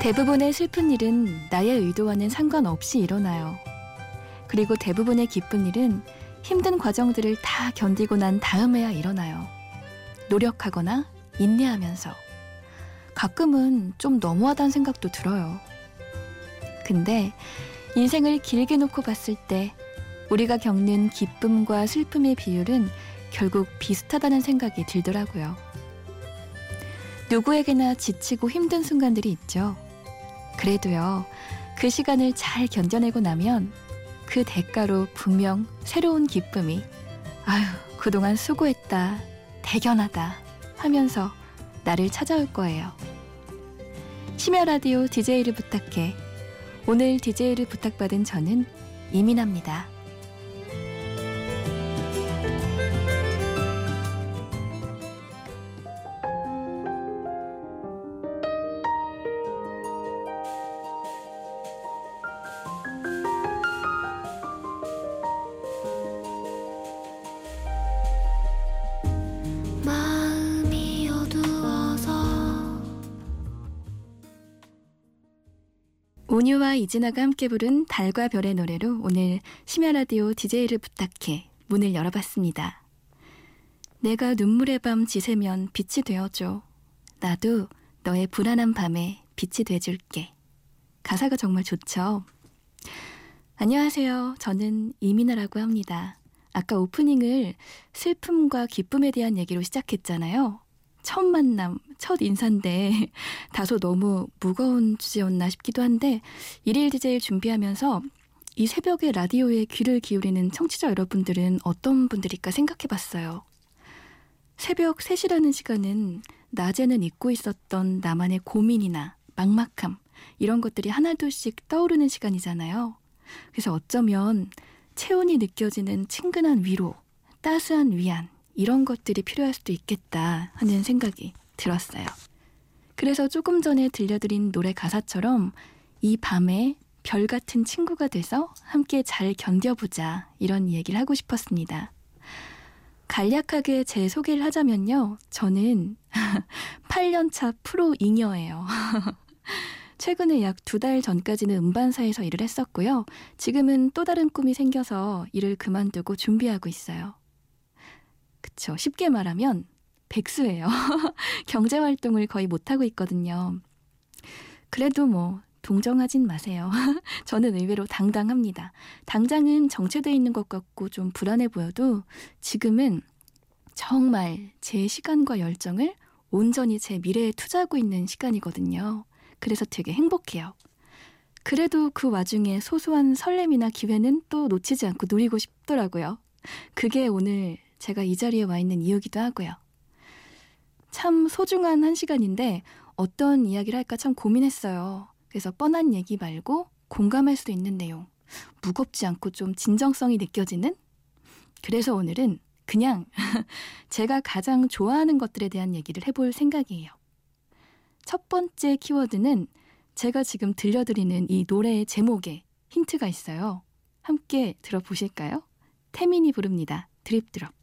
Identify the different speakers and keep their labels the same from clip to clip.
Speaker 1: 대부분의 슬픈 일은 나의 의도와는 상관없이 일어나요. 그리고 대부분의 기쁜 일은 힘든 과정들을 다 견디고 난 다음에야 일어나요. 노력하거나 인내하면서. 가끔은 좀 너무하다는 생각도 들어요. 근데 인생을 길게 놓고 봤을 때 우리가 겪는 기쁨과 슬픔의 비율은 결국 비슷하다는 생각이 들더라고요. 누구에게나 지치고 힘든 순간들이 있죠. 그래도요, 그 시간을 잘 견뎌내고 나면 그 대가로 분명 새로운 기쁨이, 아유, 그동안 수고했다, 대견하다 하면서 나를 찾아올 거예요. 심야 라디오 DJ를 부탁해. 오늘 DJ를 부탁받은 저는 이민아입니다. 온유와 이진아가 함께 부른 달과 별의 노래로 오늘 심야 라디오 DJ를 부탁해 문을 열어봤습니다. 내가 눈물의 밤 지새면 빛이 되어줘. 나도 너의 불안한 밤에 빛이 돼줄게. 가사가 정말 좋죠? 안녕하세요. 저는 이민아라고 합니다. 아까 오프닝을 슬픔과 기쁨에 대한 얘기로 시작했잖아요. 첫 만남, 첫 인사인데 다소 너무 무거운 주제였나 싶기도 한데 일일 디제이 준비하면서 이 새벽에 라디오에 귀를 기울이는 청취자 여러분들은 어떤 분들일까 생각해 봤어요. 새벽 3시라는 시간은 낮에는 잊고 있었던 나만의 고민이나 막막함, 이런 것들이 하나둘씩 떠오르는 시간이잖아요. 그래서 어쩌면 체온이 느껴지는 친근한 위로, 따스한 위안, 이런 것들이 필요할 수도 있겠다 하는 생각이 들었어요. 그래서 조금 전에 들려드린 노래 가사처럼 이 밤에 별 같은 친구가 돼서 함께 잘 견뎌보자 이런 얘기를 하고 싶었습니다. 간략하게 제 소개를 하자면요. 저는 8년차 프로 잉여예요. 최근에 약 두 달 전까지는 음반사에서 일을 했었고요. 지금은 또 다른 꿈이 생겨서 일을 그만두고 준비하고 있어요. 그쵸. 쉽게 말하면 백수예요. 경제 활동을 거의 못하고 있거든요. 그래도 뭐 동정하진 마세요. 저는 의외로 당당합니다. 당장은 정체되어 있는 것 같고 좀 불안해 보여도 지금은 정말 제 시간과 열정을 온전히 제 미래에 투자하고 있는 시간이거든요. 그래서 되게 행복해요. 그래도 그 와중에 소소한 설렘이나 기회는 또 놓치지 않고 누리고 싶더라고요. 그게 오늘 제가 이 자리에 와 있는 이유기도 하고요. 참 소중한 한 시간인데 어떤 이야기를 할까 참 고민했어요. 그래서 뻔한 얘기 말고 공감할 수 있는 내용, 무겁지 않고 좀 진정성이 느껴지는? 그래서 오늘은 그냥 제가 가장 좋아하는 것들에 대한 얘기를 해볼 생각이에요. 첫 번째 키워드는 제가 지금 들려드리는 이 노래의 제목에 힌트가 있어요. 함께 들어보실까요? 태민이 부릅니다. 드립드롭.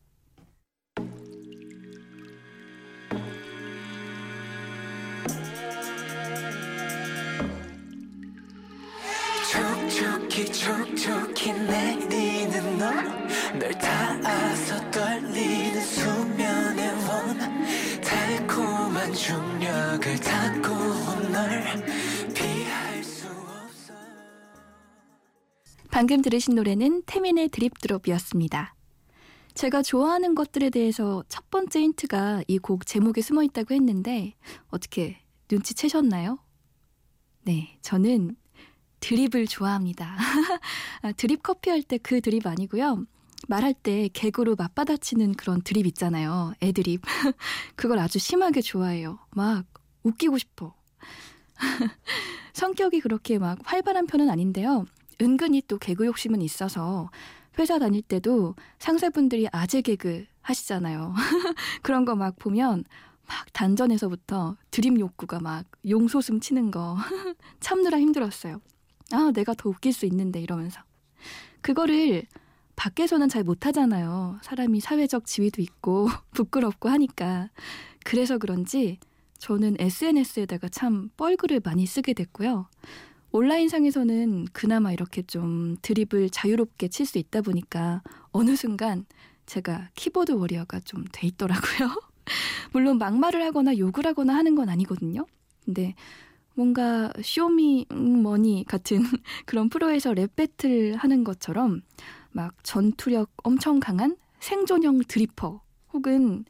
Speaker 1: 촉촉히 촉촉히 내리는 너널 닿아서 떨리는 수면의 원 달콤한 중력을 닿고 널 피할 수 없어 방금 들으신 노래는 태민의 드립드롭이었습니다. 제가 좋아하는 것들에 대해서 첫 번째 힌트가 이 곡 제목에 숨어 있다고 했는데 어떻게 눈치채셨나요? 네, 저는 드립을 좋아합니다. 아, 드립 커피 할 때 그 드립 아니고요. 말할 때 개그로 맞받아치는 그런 드립 있잖아요. 애드립. 그걸 아주 심하게 좋아해요. 막 웃기고 싶어. 성격이 그렇게 막 활발한 편은 아닌데요. 은근히 또 개그 욕심은 있어서 회사 다닐 때도 상사분들이 아재 개그 하시잖아요. 그런 거 막 보면 막 단전에서부터 드림 욕구가 막 용소숨 치는 거 참느라 힘들었어요. 아, 내가 더 웃길 수 있는데 이러면서. 그거를 밖에서는 잘 못하잖아요. 사람이 사회적 지위도 있고 부끄럽고 하니까. 그래서 그런지 저는 SNS에다가 참 뻘글을 많이 쓰게 됐고요. 온라인상에서는 그나마 이렇게 좀 드립을 자유롭게 칠 수 있다 보니까 어느 순간 제가 keyboard warrior가 좀 돼 있더라고요. 물론 막말을 하거나 욕을 하거나 하는 건 아니거든요. 근데 뭔가 Show Me Money 같은 그런 프로에서 랩 배틀 하는 것처럼 막 전투력 엄청 강한 생존형 드리퍼 혹은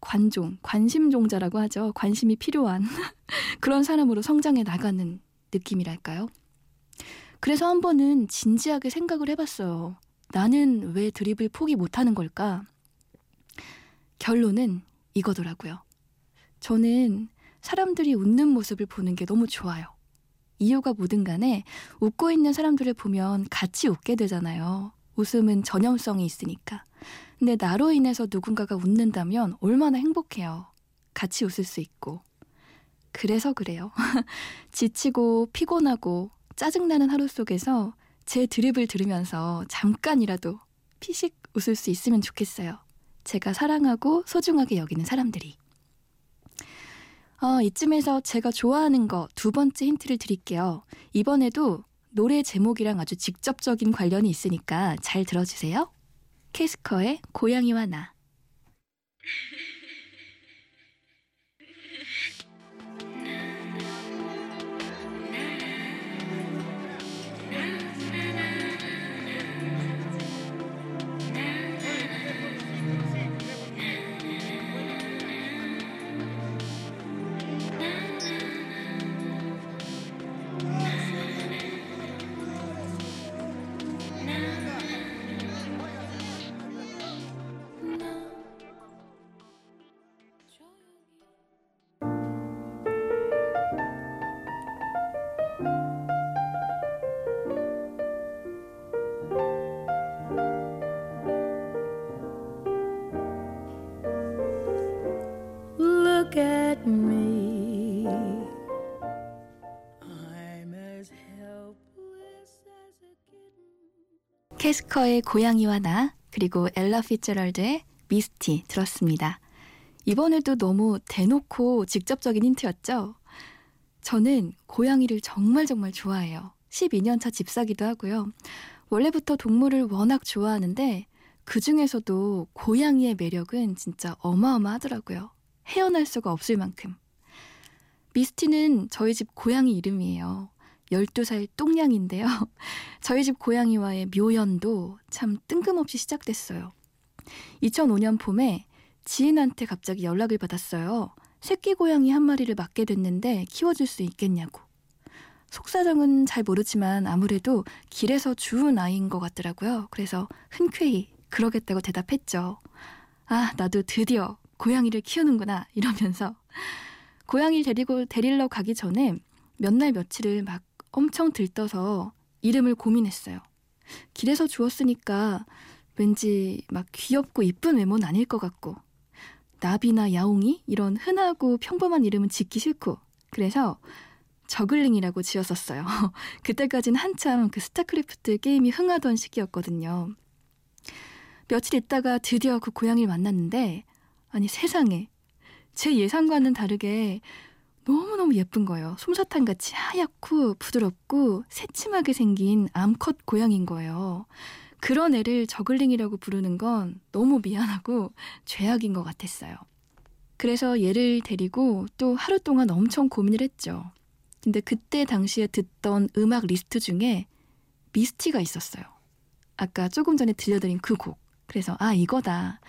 Speaker 1: 관종, 관심종자라고 하죠. 관심이 필요한 그런 사람으로 성장해 나가는 느낌이랄까요? 그래서 한 번은 진지하게 생각을 해봤어요. 나는 왜 드립을 포기 못하는 걸까? 결론은 이거더라고요. 저는 사람들이 웃는 모습을 보는 게 너무 좋아요. 이유가 뭐든 간에 웃고 있는 사람들을 보면 같이 웃게 되잖아요. 웃음은 전염성이 있으니까. 근데 나로 인해서 누군가가 웃는다면 얼마나 행복해요. 같이 웃을 수 있고. 그래서 그래요. 지치고 피곤하고 짜증나는 하루 속에서 제 드립을 들으면서 잠깐이라도 피식 웃을 수 있으면 좋겠어요. 제가 사랑하고 소중하게 여기는 사람들이. 어, 이쯤에서 제가 좋아하는 거 두 번째 힌트를 드릴게요. 이번에도 노래 제목이랑 아주 직접적인 관련이 있으니까 잘 들어주세요. 캐스커의 고양이와 나. 캐스커의 고양이와 나 그리고 엘라 피츠럴드의 미스티 들었습니다. 이번에도 너무 대놓고 직접적인 힌트였죠? 저는 고양이를 정말 정말 좋아해요. 12년 차 집사기도 하고요. 원래부터 동물을 워낙 좋아하는데 그 중에서도 고양이의 매력은 진짜 어마어마하더라고요. 헤어날 수가 없을 만큼. 미스티는 저희 집 고양이 이름이에요. 12살 똥냥인데요. 저희 집 고양이와의 묘연도 참 뜬금없이 시작됐어요. 2005년 봄에 지인한테 갑자기 연락을 받았어요. 새끼 고양이 한 마리를 맡게 됐는데 키워줄 수 있겠냐고. 속사정은 잘 모르지만 아무래도 길에서 주운 아이인 것 같더라고요. 그래서 흔쾌히 그러겠다고 대답했죠. 아, 나도 드디어 고양이를 키우는구나 이러면서 고양이를 데리고 데리러 가기 전에 몇 날 며칠을 막 엄청 들떠서 이름을 고민했어요. 길에서 주웠으니까 왠지 막 귀엽고 이쁜 외모는 아닐 것 같고 나비나 야옹이 이런 흔하고 평범한 이름은 짓기 싫고 그래서 저글링이라고 지었었어요. 그때까진 한참 그 스타크래프트 게임이 흥하던 시기였거든요. 며칠 있다가 드디어 그 고양이를 만났는데 아니 세상에 제 예상과는 다르게 너무너무 예쁜 거예요. 솜사탕 같이 하얗고 부드럽고 새침하게 생긴 암컷 고양인 거예요. 그런 애를 저글링이라고 부르는 건 너무 미안하고 죄악인 것 같았어요. 그래서 얘를 데리고 또 하루 동안 엄청 고민을 했죠. 근데 그때 당시에 듣던 음악 리스트 중에 미스티가 있었어요. 아까 조금 전에 들려드린 그 곡. 그래서 아 이거다.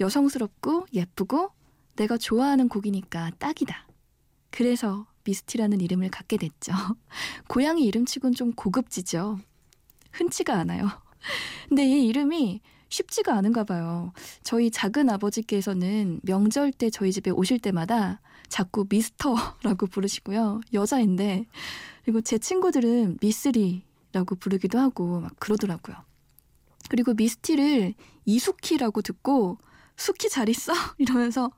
Speaker 1: 여성스럽고 예쁘고 내가 좋아하는 곡이니까 딱이다. 그래서 미스티라는 이름을 갖게 됐죠. 고양이 이름치곤 좀 고급지죠. 흔치가 않아요. 근데 이 이름이 쉽지가 않은가 봐요. 저희 작은 아버지께서는 명절 때 저희 집에 오실 때마다 자꾸 미스터라고 부르시고요. 여자인데 그리고 제 친구들은 미스리라고 부르기도 하고 막 그러더라고요. 그리고 미스티를 이수키라고 듣고 수키 잘 있어? 이러면서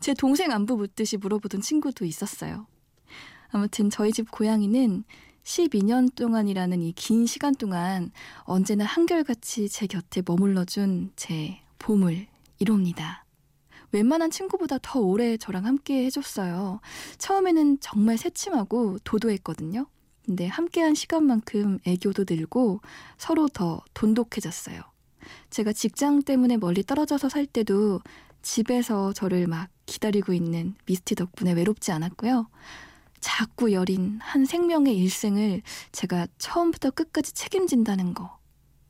Speaker 1: 제 동생 안부 묻듯이 물어보던 친구도 있었어요. 아무튼 저희 집 고양이는 12년 동안이라는 이 긴 시간 동안 언제나 한결같이 제 곁에 머물러준 제 보물 이옵니다. 웬만한 친구보다 더 오래 저랑 함께 해줬어요. 처음에는 정말 새침하고 도도했거든요. 근데 함께한 시간만큼 애교도 늘고 서로 더 돈독해졌어요. 제가 직장 때문에 멀리 떨어져서 살 때도 집에서 저를 막 기다리고 있는 미스티 덕분에 외롭지 않았고요. 자꾸 여린 한 생명의 일생을 제가 처음부터 끝까지 책임진다는 거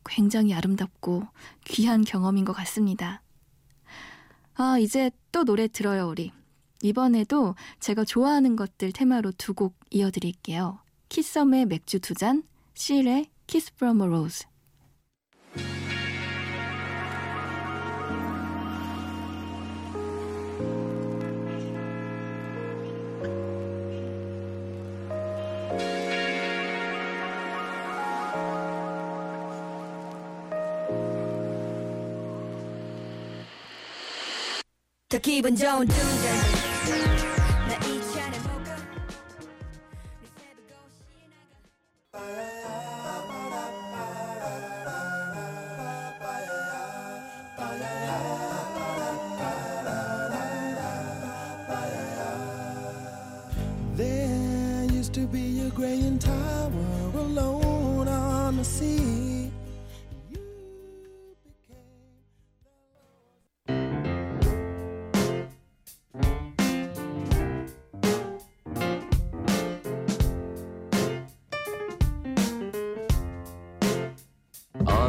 Speaker 1: 굉장히 아름답고 귀한 경험인 것 같습니다. 아, 이제 또 노래 들어요, 우리. 이번에도 제가 좋아하는 것들 테마로 두 곡 이어드릴게요. 키썸의 맥주 두 잔, 실의 Kiss from a Rose. 더 기분 좋은 두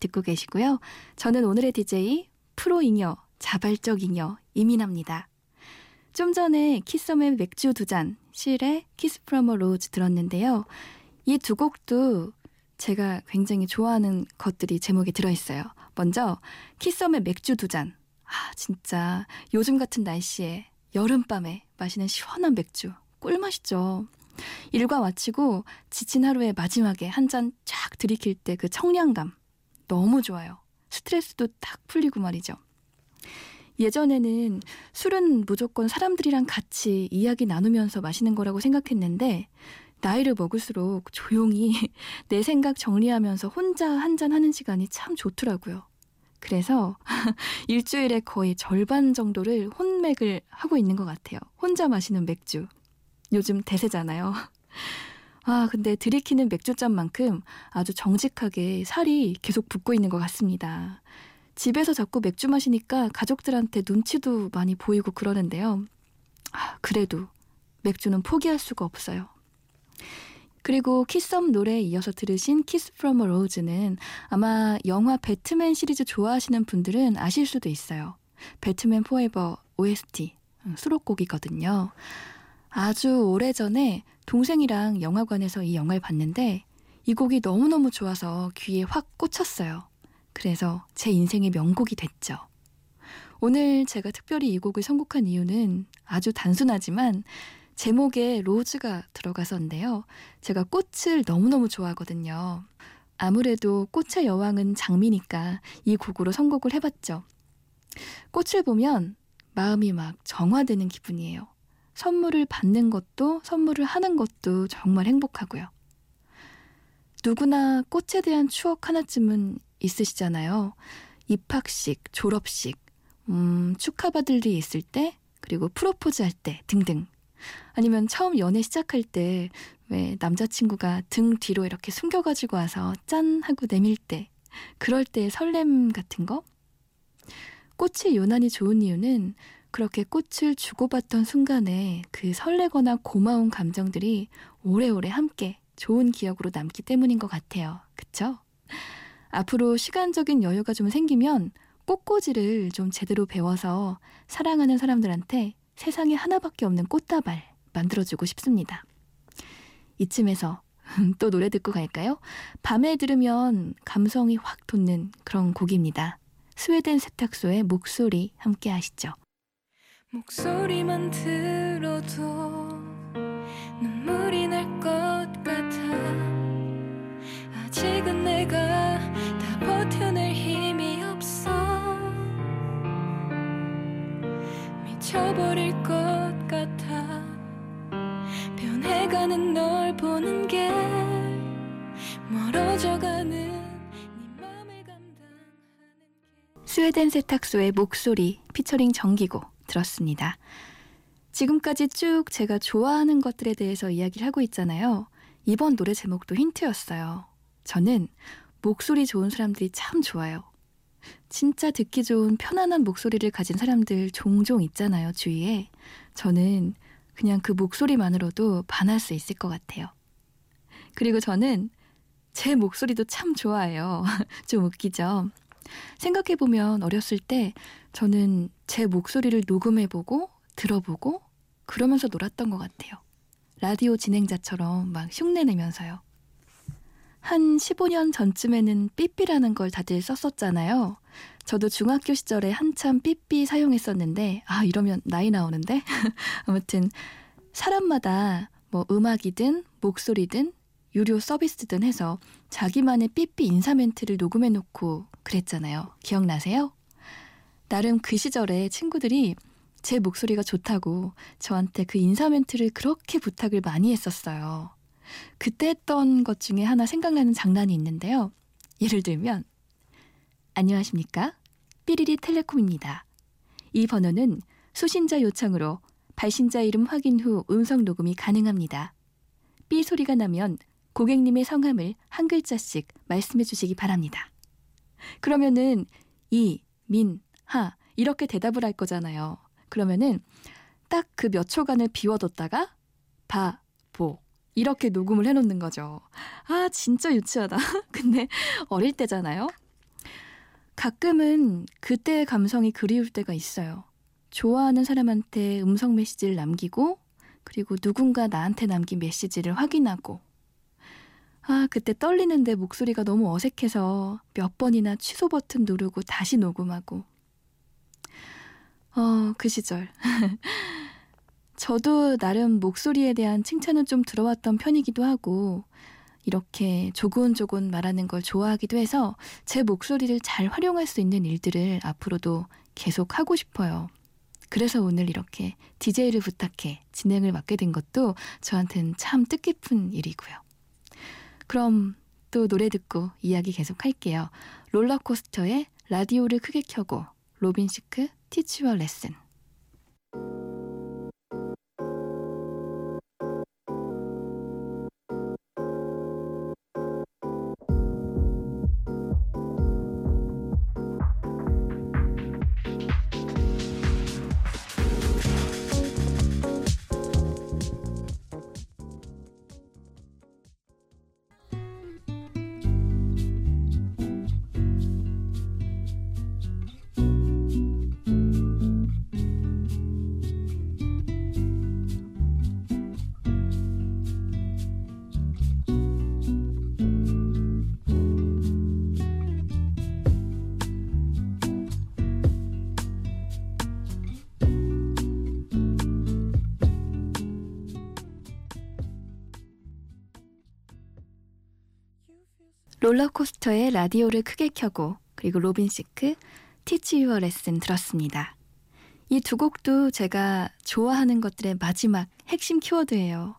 Speaker 1: 듣고 계시고요. 저는 오늘의 DJ 프로 잉여 자발적 잉여 이민하입니다. 좀 전에 키썸의 맥주 두 잔, 실의 Kiss from a Rose 들었는데요. 이 두 곡도 제가 굉장히 좋아하는 것들이 제목에 들어있어요. 먼저 키썸의 맥주 두 잔. 아 진짜 요즘 같은 날씨에 여름밤에 마시는 시원한 맥주 꿀맛이죠. 일과 마치고 지친 하루의 마지막에 한 잔 쫙 들이킬 때 그 청량감 너무 좋아요. 스트레스도 딱 풀리고 말이죠. 예전에는 술은 무조건 사람들이랑 같이 이야기 나누면서 마시는 거라고 생각했는데 나이를 먹을수록 조용히 내 생각 정리하면서 혼자 한잔 하는 시간이 참 좋더라고요. 그래서 일주일에 거의 절반 정도를 혼맥을 하고 있는 것 같아요. 혼자 마시는 맥주. 요즘 대세잖아요. 아, 근데 들이키는 맥주잔만큼 아주 정직하게 살이 계속 붙고 있는 것 같습니다. 집에서 자꾸 맥주 마시니까 가족들한테 눈치도 많이 보이고 그러는데요. 아, 그래도 맥주는 포기할 수가 없어요. 그리고 키썸 노래에 이어서 들으신 Kiss from a Rose는 아마 영화 배트맨 시리즈 좋아하시는 분들은 아실 수도 있어요. 배트맨 포에버 OST 음, 수록곡이거든요. 아주 오래전에 동생이랑 영화관에서 이 영화를 봤는데 이 곡이 너무너무 좋아서 귀에 확 꽂혔어요. 그래서 제 인생의 명곡이 됐죠. 오늘 제가 특별히 이 곡을 선곡한 이유는 아주 단순하지만 제목에 로즈가 들어가서인데요. 제가 꽃을 너무너무 좋아하거든요. 아무래도 꽃의 여왕은 장미니까 이 곡으로 선곡을 해봤죠. 꽃을 보면 마음이 막 정화되는 기분이에요. 선물을 받는 것도 선물을 하는 것도 정말 행복하고요. 누구나 꽃에 대한 추억 하나쯤은 있으시잖아요. 입학식, 졸업식, 음, 축하받을 일이 있을 때, 그리고 프로포즈 할 때 등등. 아니면 처음 연애 시작할 때, 왜 남자친구가 등 뒤로 이렇게 숨겨가지고 와서 짠! 하고 내밀 때, 그럴 때 설렘 같은 거? 꽃이 유난히 좋은 이유는 그렇게 꽃을 주고받던 순간에 그 설레거나 고마운 감정들이 오래오래 함께 좋은 기억으로 남기 때문인 것 같아요. 그쵸? 앞으로 시간적인 여유가 좀 생기면 꽃꽂이를 좀 제대로 배워서 사랑하는 사람들한테 세상에 하나밖에 없는 꽃다발 만들어주고 싶습니다. 이쯤에서 또 노래 듣고 갈까요? 밤에 들으면 감성이 확 돋는 그런 곡입니다. 스웨덴 세탁소의 목소리 함께 하시죠. 목소리만 들어도 눈물이 날 것 같아. 아직은 내가 다 버텨낼 힘이 없어. 미쳐버릴 것 같아. 변해가는 널 보는 게 멀어져가는 네 스웨덴 세탁소의 목소리 피처링 정기고 들었습니다. 지금까지 쭉 제가 좋아하는 것들에 대해서 이야기를 하고 있잖아요. 이번 노래 제목도 힌트였어요. 저는 목소리 좋은 사람들이 참 좋아요. 진짜 듣기 좋은 편안한 목소리를 가진 사람들 종종 있잖아요, 주위에. 저는 그냥 그 목소리만으로도 반할 수 있을 것 같아요. 그리고 저는 제 목소리도 참 좋아해요. 좀 웃기죠? 생각해보면 어렸을 때 저는 제 목소리를 녹음해보고 들어보고 그러면서 놀았던 것 같아요. 라디오 진행자처럼 막 흉내내면서요. 한 15년 전쯤에는 삐삐라는 걸 다들 썼었잖아요. 저도 중학교 시절에 한참 삐삐 사용했었는데, 아, 이러면 나이 나오는데? 아무튼, 사람마다 뭐 음악이든 목소리든 유료 서비스든 해서 자기만의 삐삐 인사 멘트를 녹음해 놓고 그랬잖아요. 기억나세요? 나름 그 시절에 친구들이 제 목소리가 좋다고 저한테 그 인사 멘트를 그렇게 부탁을 많이 했었어요. 그때 했던 것 중에 하나 생각나는 장난이 있는데요. 예를 들면, 안녕하십니까? 삐리리 텔레콤입니다. 이 번호는 수신자 요청으로 발신자 이름 확인 후 음성 녹음이 가능합니다. 삐 소리가 나면 고객님의 성함을 한 글자씩 말씀해 주시기 바랍니다. 그러면은 이, 민, 하 이렇게 대답을 할 거잖아요. 그러면은 딱 그 몇 초간을 비워뒀다가 바, 보 이렇게 녹음을 해놓는 거죠. 아 진짜 유치하다. 근데 어릴 때잖아요. 가끔은 그때의 감성이 그리울 때가 있어요. 좋아하는 사람한테 음성 메시지를 남기고 그리고 누군가 나한테 남긴 메시지를 확인하고 아, 그때 떨리는데 목소리가 너무 어색해서 몇 번이나 취소 버튼 누르고 다시 녹음하고. 어, 그 시절. 저도 나름 목소리에 대한 칭찬은 좀 들어왔던 편이기도 하고, 이렇게 조곤조곤 말하는 걸 좋아하기도 해서 제 목소리를 잘 활용할 수 있는 일들을 앞으로도 계속 하고 싶어요. 그래서 오늘 이렇게 DJ를 부탁해 진행을 맡게 된 것도 저한테는 참 뜻깊은 일이고요. 그럼 또 노래 듣고 이야기 계속 할게요. 롤러코스터의 라디오를 크게 켜고 로빈 시크 티치와 레슨 롤러코스터의 라디오를 크게 켜고 그리고 로빈 시크 Teach You a Lesson 들었습니다. 이 두 곡도 제가 좋아하는 것들의 마지막 핵심 키워드예요.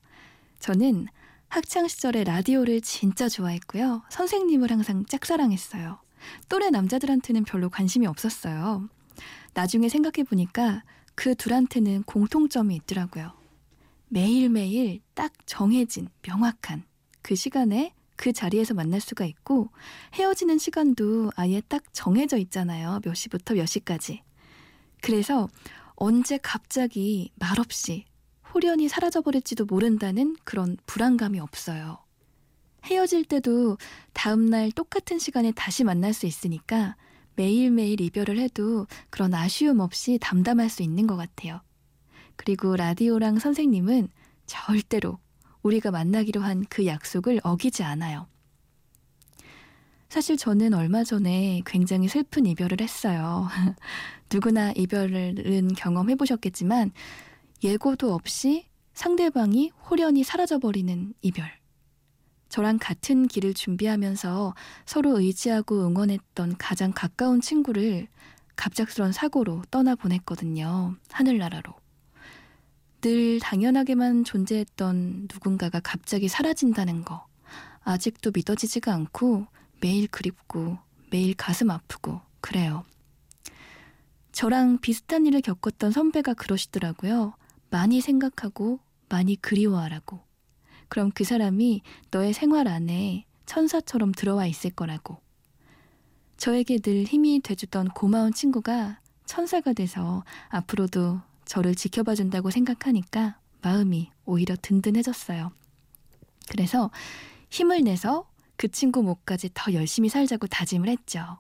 Speaker 1: 저는 학창 시절에 라디오를 진짜 좋아했고요. 선생님을 항상 짝사랑했어요. 또래 남자들한테는 별로 관심이 없었어요. 나중에 생각해 보니까 그 둘한테는 공통점이 있더라고요. 매일매일 딱 정해진 명확한 그 시간에 그 자리에서 만날 수가 있고 헤어지는 시간도 아예 딱 정해져 있잖아요. 몇 시부터 몇 시까지. 그래서 언제 갑자기 말없이 홀연히 사라져버릴지도 모른다는 그런 불안감이 없어요. 헤어질 때도 다음날 똑같은 시간에 다시 만날 수 있으니까 매일매일 이별을 해도 그런 아쉬움 없이 담담할 수 있는 것 같아요. 그리고 라디오랑 선생님은 절대로 우리가 만나기로 한 그 약속을 어기지 않아요. 사실 저는 얼마 전에 굉장히 슬픈 이별을 했어요. 누구나 이별은 경험해 보셨겠지만 예고도 없이 상대방이 홀연히 사라져버리는 이별. 저랑 같은 길을 준비하면서 서로 의지하고 응원했던 가장 가까운 친구를 갑작스런 사고로 떠나보냈거든요. 하늘나라로. 늘 당연하게만 존재했던 누군가가 갑자기 사라진다는 거. 아직도 믿어지지가 않고 매일 그립고 매일 가슴 아프고 그래요. 저랑 비슷한 일을 겪었던 선배가 그러시더라고요. 많이 생각하고 많이 그리워하라고. 그럼 그 사람이 너의 생활 안에 천사처럼 들어와 있을 거라고. 저에게 늘 힘이 돼주던 고마운 친구가 천사가 돼서 앞으로도 저를 지켜봐 준다고 생각하니까 마음이 오히려 든든해졌어요. 그래서 힘을 내서 그 친구 목까지 더 열심히 살자고 다짐을 했죠.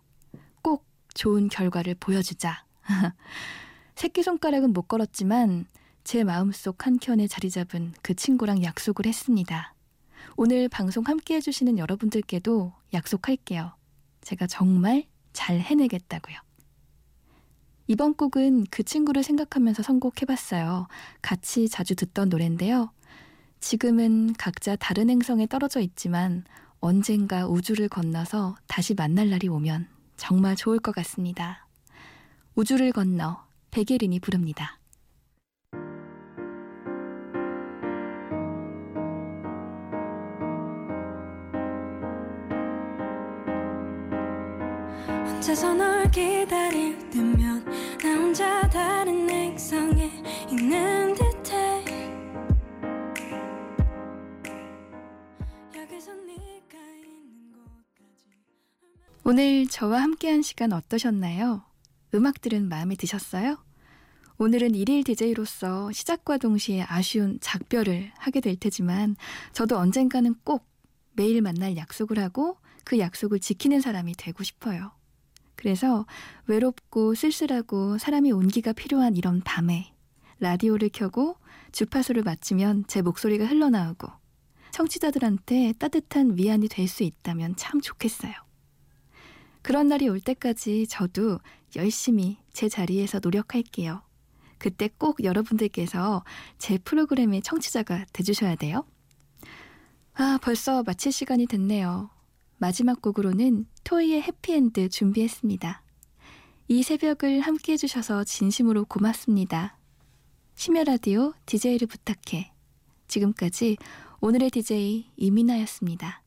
Speaker 1: 꼭 좋은 결과를 보여주자. 새끼손가락은 못 걸었지만 제 마음속 한켠에 자리 잡은 그 친구랑 약속을 했습니다. 오늘 방송 함께 해주시는 여러분들께도 약속할게요. 제가 정말 잘 해내겠다고요. 이번 곡은 그 친구를 생각하면서 선곡해봤어요. 같이 자주 듣던 노래인데요. 지금은 각자 다른 행성에 떨어져 있지만 언젠가 우주를 건너서 다시 만날 날이 오면 정말 좋을 것 같습니다. 우주를 건너 백예린이 부릅니다.
Speaker 2: 혼자서 널 기다릴
Speaker 1: 오늘 저와 함께한 시간 어떠셨나요? 음악들은 마음에 드셨어요? 오늘은 일일 DJ로서 시작과 동시에 아쉬운 작별을 하게 될 테지만 저도 언젠가는 꼭 매일 만날 약속을 하고 그 약속을 지키는 사람이 되고 싶어요. 그래서 외롭고 쓸쓸하고 사람이 온기가 필요한 이런 밤에 라디오를 켜고 주파수를 맞추면 제 목소리가 흘러나오고 청취자들한테 따뜻한 위안이 될 수 있다면 참 좋겠어요. 그런 날이 올 때까지 저도 열심히 제 자리에서 노력할게요. 그때 꼭 여러분들께서 제 프로그램의 청취자가 돼주셔야 돼요. 아, 벌써 마칠 시간이 됐네요. 마지막 곡으로는 토이의 해피엔드 준비했습니다. 이 새벽을 함께 해주셔서 진심으로 고맙습니다. 심야 라디오 DJ를 부탁해. 지금까지 오늘의 DJ 이민아였습니다.